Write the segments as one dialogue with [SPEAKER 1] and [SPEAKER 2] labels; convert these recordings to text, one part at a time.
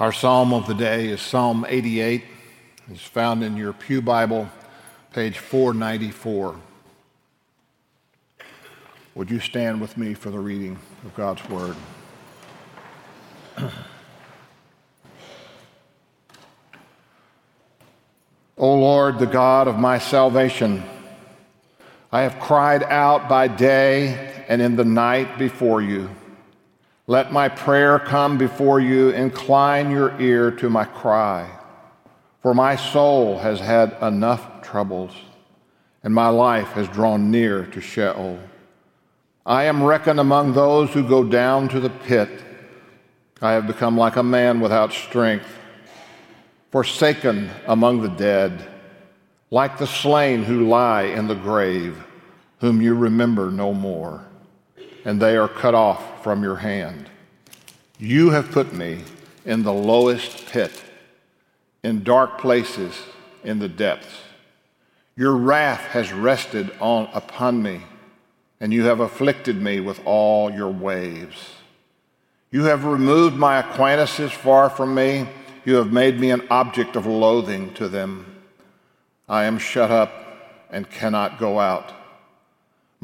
[SPEAKER 1] Our psalm of the day is Psalm 88. It's found in your Pew Bible, page 494. Would you stand with me for the reading of God's Word? o Lord, the God of my salvation, I have cried out by day and in the night before you. Let my prayer come before you. Incline your ear to my cry. For my soul has had enough troubles, and my life has drawn near to Sheol. I am reckoned among those who go down to the pit. I have become like a man without strength, forsaken among the dead, like the slain who lie in the grave, whom you remember no more and they are cut off from your hand. You have put me in the lowest pit, in dark places in the depths. Your wrath has rested on upon me, and you have afflicted me with all your waves. You have removed my acquaintances far from me. You have made me an object of loathing to them. I am shut up and cannot go out.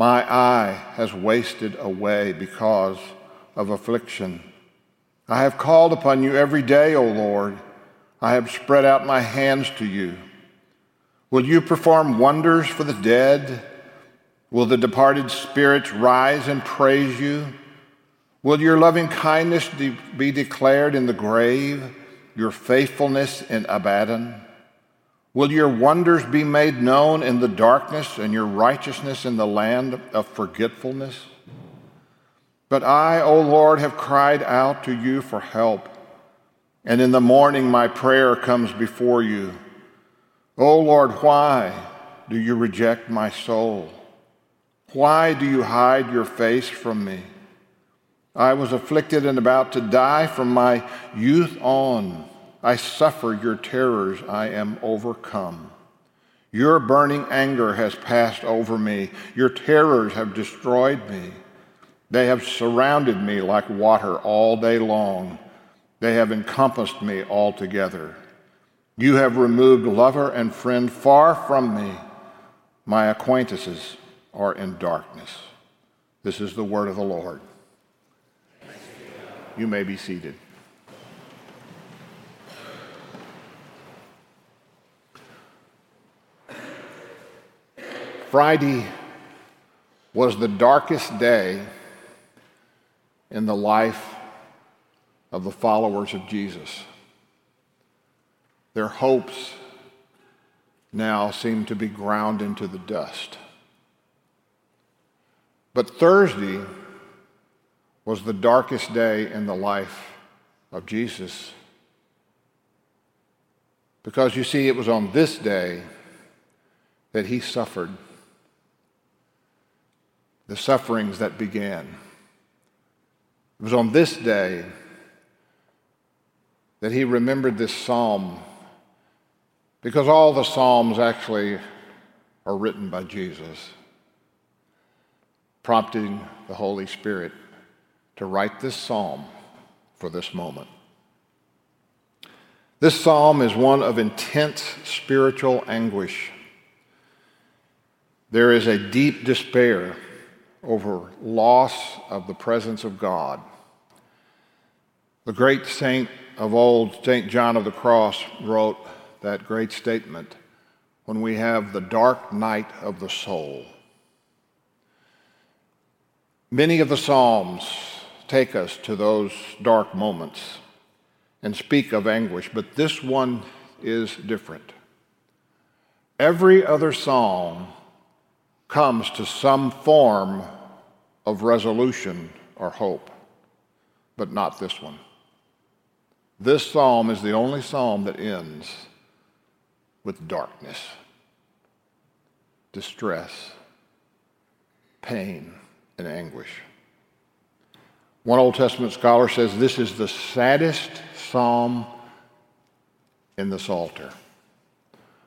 [SPEAKER 1] My eye has wasted away because of affliction. I have called upon you every day, O Lord. I have spread out my hands to you. Will you perform wonders for the dead? Will the departed spirits rise and praise you? Will your loving kindness de- be declared in the grave, your faithfulness in Abaddon? Will your wonders be made known in the darkness and your righteousness in the land of forgetfulness? But I, O Lord, have cried out to you for help, and in the morning my prayer comes before you. O Lord, why do you reject my soul? Why do you hide your face from me? I was afflicted and about to die from my youth on. I suffer your terrors, I am overcome. Your burning anger has passed over me. Your terrors have destroyed me. They have surrounded me like water all day long. They have encompassed me altogether. You have removed lover and friend far from me. My acquaintances are in darkness. This is the word of the Lord. You may be seated. Friday was the darkest day in the life of the followers of Jesus. Their hopes now seem to be ground into the dust. But Thursday was the darkest day in the life of Jesus. Because you see, it was on this day that he suffered the sufferings that began. It was on this day that he remembered this psalm because all the psalms actually are written by Jesus, prompting the Holy Spirit to write this psalm for this moment. This psalm is one of intense spiritual anguish. There is a deep despair over loss of the presence of God. The great saint of old, St. John of the Cross, wrote that great statement when we have the dark night of the soul. Many of the Psalms take us to those dark moments and speak of anguish, but this one is different. Every other psalm comes to some form of resolution or hope, but not this one. This psalm is the only psalm that ends with darkness, distress, pain, and anguish. One Old Testament scholar says this is the saddest psalm in the Psalter.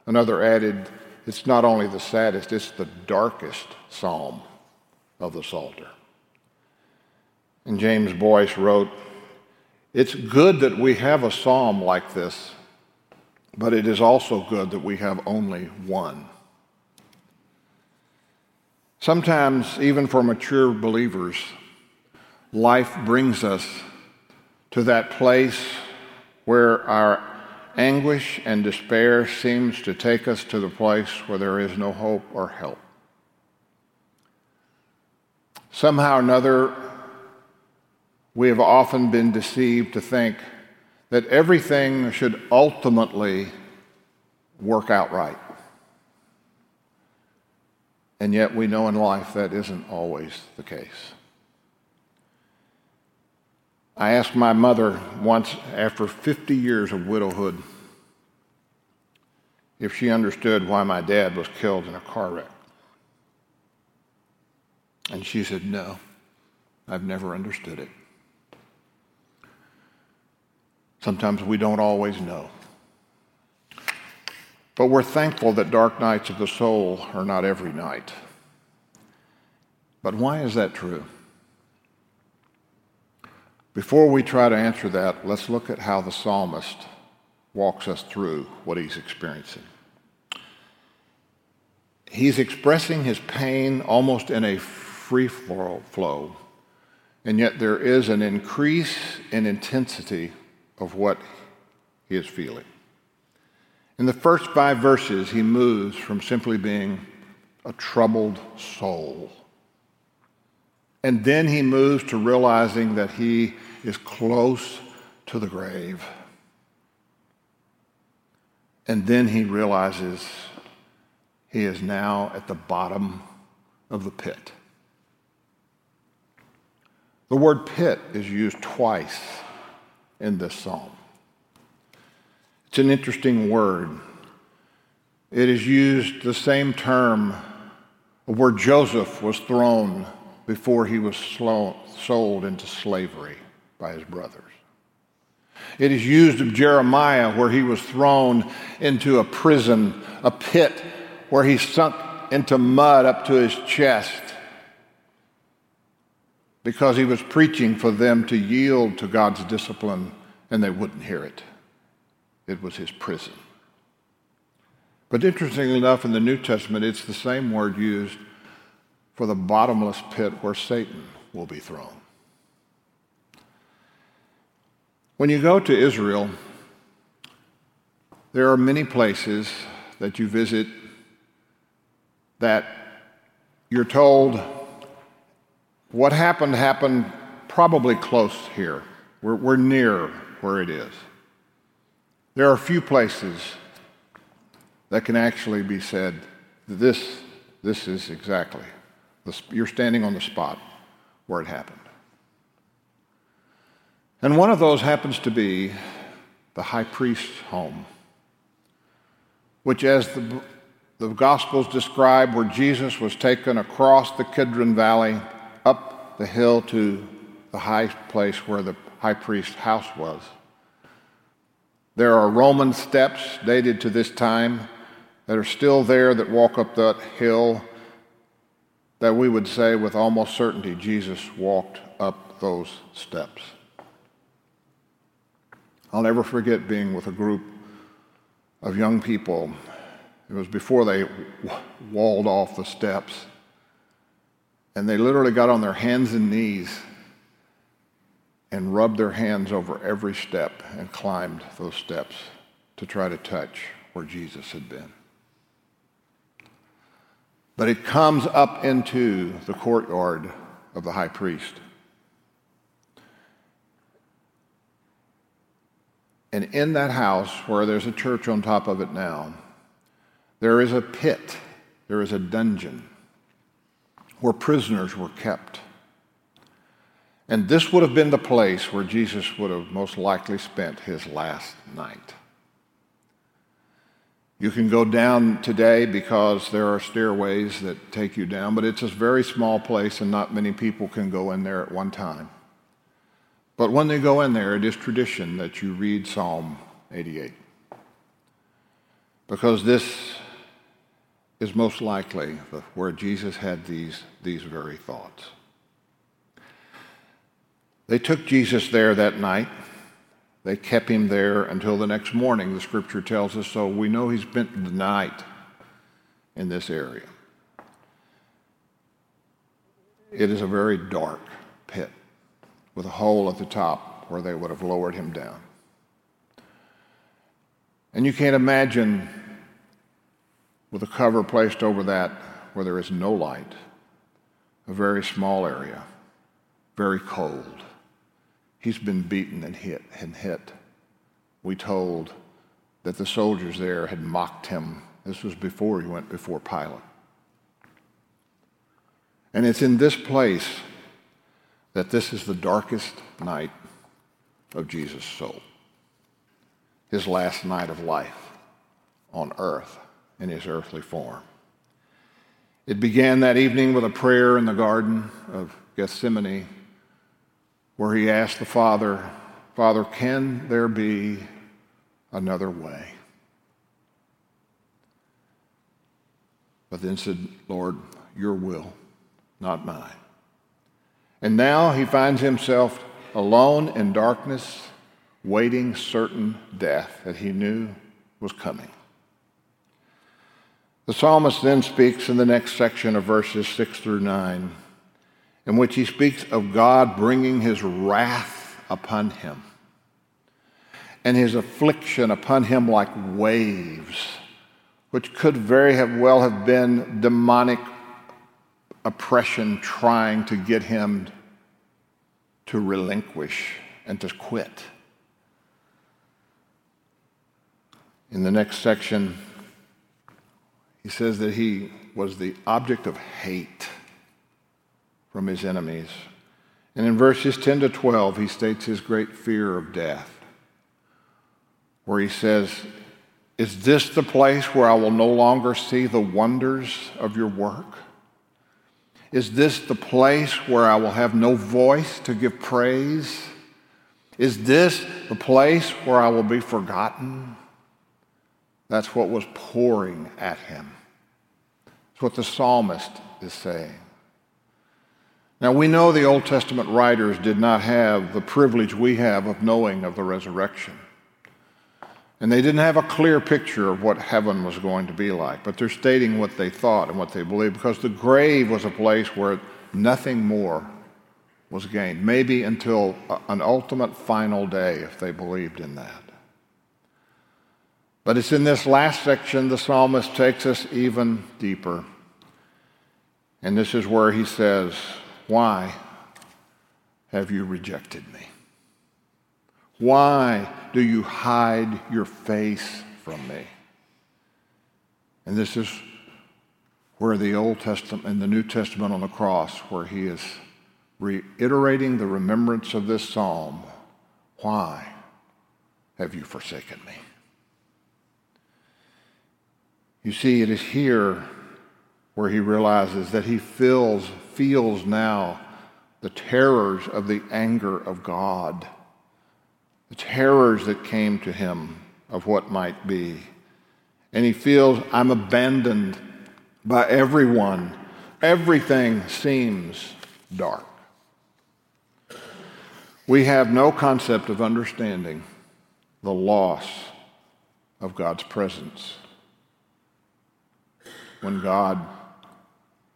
[SPEAKER 1] Another added, it's not only the saddest, it's the darkest psalm of the Psalter. And James Boice wrote, It's good that we have a psalm like this, but it is also good that we have only one. Sometimes, even for mature believers, life brings us to that place where our anguish and despair seems to take us to the place where there is no hope or help. Somehow or another, we have often been deceived to think that everything should ultimately work out right. And yet we know in life that isn't always the case. I asked my mother once, after 50 years of widowhood, if she understood why my dad was killed in a car wreck. And she said, No, I've never understood it. Sometimes we don't always know. But we're thankful that dark nights of the soul are not every night. But why is that true? Before we try to answer that, let's look at how the psalmist walks us through what he's experiencing. He's expressing his pain almost in a free flow, and yet there is an increase in intensity of what he is feeling. In the first five verses, he moves from simply being a troubled soul. And then he moves to realizing that he is close to the grave. And then he realizes he is now at the bottom of the pit. The word pit is used twice in this psalm. It's an interesting word. It is used the same term where Joseph was thrown before he was sold into slavery by his brothers. It is used of Jeremiah where he was thrown into a prison, a pit where he sunk into mud up to his chest because he was preaching for them to yield to God's discipline and they wouldn't hear it. It was his prison. But interestingly enough, in the New Testament, it's the same word used for the bottomless pit where Satan will be thrown. When you go to Israel, there are many places that you visit that you're told what happened happened probably close here. We're, we're near where it is. There are a few places that can actually be said this, this is exactly, the, you're standing on the spot where it happened. And one of those happens to be the high priest's home, which, as the, the Gospels describe, where Jesus was taken across the Kidron Valley up the hill to the high place where the high priest's house was. There are Roman steps dated to this time that are still there that walk up that hill that we would say with almost certainty Jesus walked up those steps. I'll never forget being with a group of young people. It was before they walled off the steps. And they literally got on their hands and knees and rubbed their hands over every step and climbed those steps to try to touch where Jesus had been. But it comes up into the courtyard of the high priest. And in that house, where there's a church on top of it now, there is a pit, there is a dungeon where prisoners were kept. And this would have been the place where Jesus would have most likely spent his last night. You can go down today because there are stairways that take you down, but it's a very small place and not many people can go in there at one time. But when they go in there, it is tradition that you read Psalm 88. Because this is most likely where Jesus had these, these very thoughts. They took Jesus there that night They kept him there until the next morning, the scripture tells us, so we know he spent the night in this area. It is a very dark with a hole at the top where they would have lowered him down. And you can't imagine with a cover placed over that where there is no light, a very small area, very cold. He's been beaten and hit and hit. We told that the soldiers there had mocked him. This was before he went before Pilate. And it's in this place that this is the darkest night of Jesus' soul, his last night of life on earth in his earthly form. It began that evening with a prayer in the Garden of Gethsemane where he asked the Father, Father, can there be another way? But then said, Lord, your will not mine. And now he finds himself alone in darkness, waiting certain death that he knew was coming. The psalmist then speaks in the next section of verses 6 through 9, in which he speaks of God bringing his wrath upon him and his affliction upon him like waves, which could very well have been demonic oppression trying to get him to relinquish and to quit. In the next section, he says that he was the object of hate from his enemies. And in verses 10 to 12, he states his great fear of death, where he says, Is this the place where I will no longer see the wonders of your work? Is this the place where I will have no voice to give praise? Is this the place where I will be forgotten? That's what was pouring at him. That's what the psalmist is saying. Now, we know the Old Testament writers did not have the privilege we have of knowing of the resurrection. And they didn't have a clear picture of what heaven was going to be like, but they're stating what they thought and what they believed because the grave was a place where nothing more was gained, maybe until an ultimate final day if they believed in that. But it's in this last section the psalmist takes us even deeper. And this is where he says, Why have you rejected me? Why do you hide your face from me? And this is where the Old Testament and the New Testament on the cross, where he is reiterating the remembrance of this psalm Why have you forsaken me? You see, it is here where he realizes that he feels, feels now the terrors of the anger of God the terrors that came to him of what might be. And he feels, I'm abandoned by everyone. Everything seems dark. We have no concept of understanding the loss of God's presence when God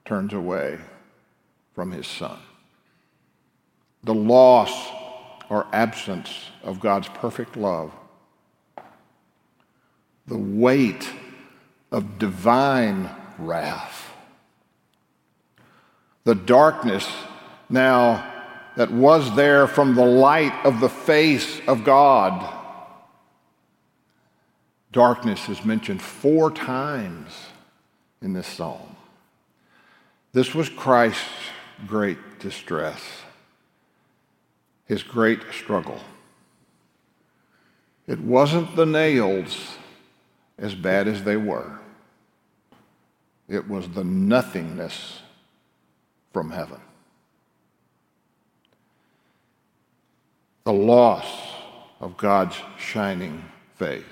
[SPEAKER 1] turns away from his son. The loss or absence of God's perfect love. The weight of divine wrath. The darkness now that was there from the light of the face of God. Darkness is mentioned four times in this psalm. This was Christ's great distress his great struggle. It wasn't the nails as bad as they were, it was the nothingness from heaven. The loss of God's shining face.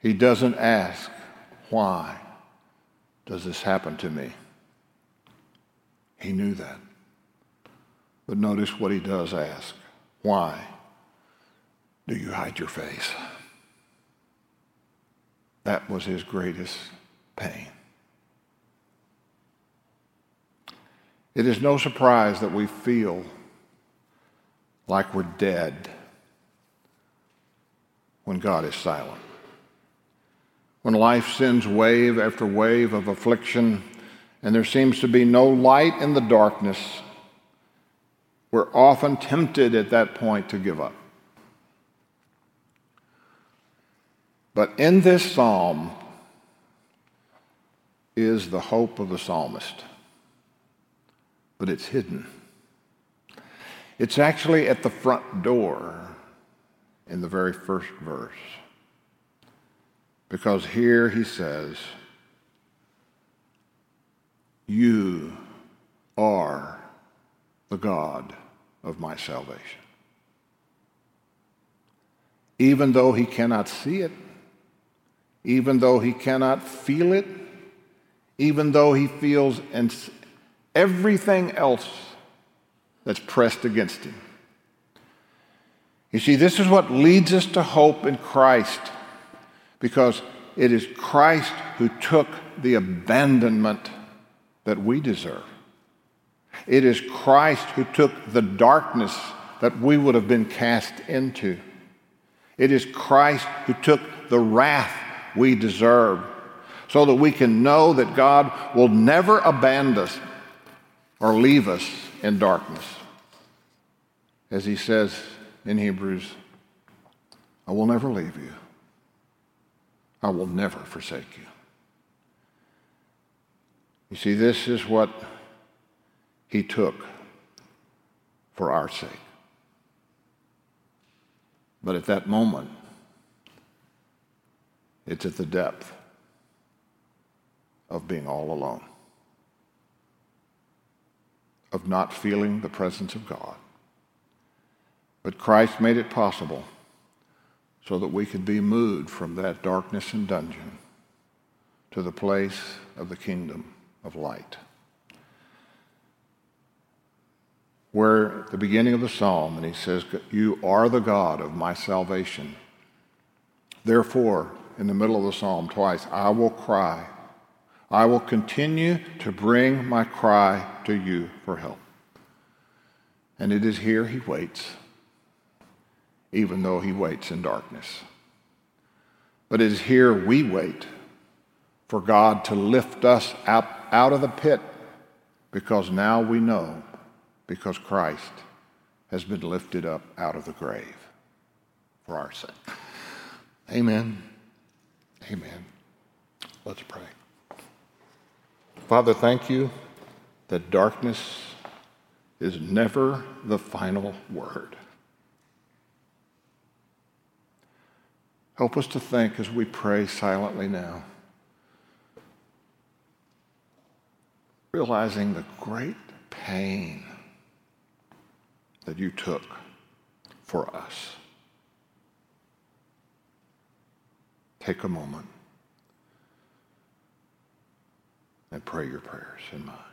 [SPEAKER 1] He doesn't ask, Why does this happen to me? He knew that. But notice what he does ask Why do you hide your face? That was his greatest pain. It is no surprise that we feel like we're dead when God is silent. When life sends wave after wave of affliction and there seems to be no light in the darkness, we're often tempted at that point to give up. But in this psalm is the hope of the psalmist, but it's hidden. It's actually at the front door in the very first verse. Because here he says, You are the God of my salvation. Even though he cannot see it, even though he cannot feel it, even though he feels and everything else that's pressed against him. You see, this is what leads us to hope in Christ because it is Christ who took the abandonment that we deserve. It is Christ who took the darkness that we would have been cast into. It is Christ who took the wrath we deserve so that we can know that God will never abandon us or leave us in darkness. As he says in Hebrews, I will never leave you. I will never forsake you. You see, this is what he took for our sake. But at that moment, it's at the depth of being all alone, of not feeling the presence of God. But Christ made it possible so that we could be moved from that darkness and dungeon to the place of the kingdom of light. Where the beginning of the psalm, and he says, You are the God of my salvation. Therefore, in the middle of the psalm, twice, I will cry. I will continue to bring my cry to you for help. And it is here he waits even though he waits in darkness. But it is here we wait for God to lift us out, out of the pit because now we know because Christ has been lifted up out of the grave for our sake. Amen. Amen. Let's pray. Father, thank you that darkness is never the final word. Help us to think as we pray silently now, realizing the great pain that you took for us. Take a moment and pray your prayers in mind.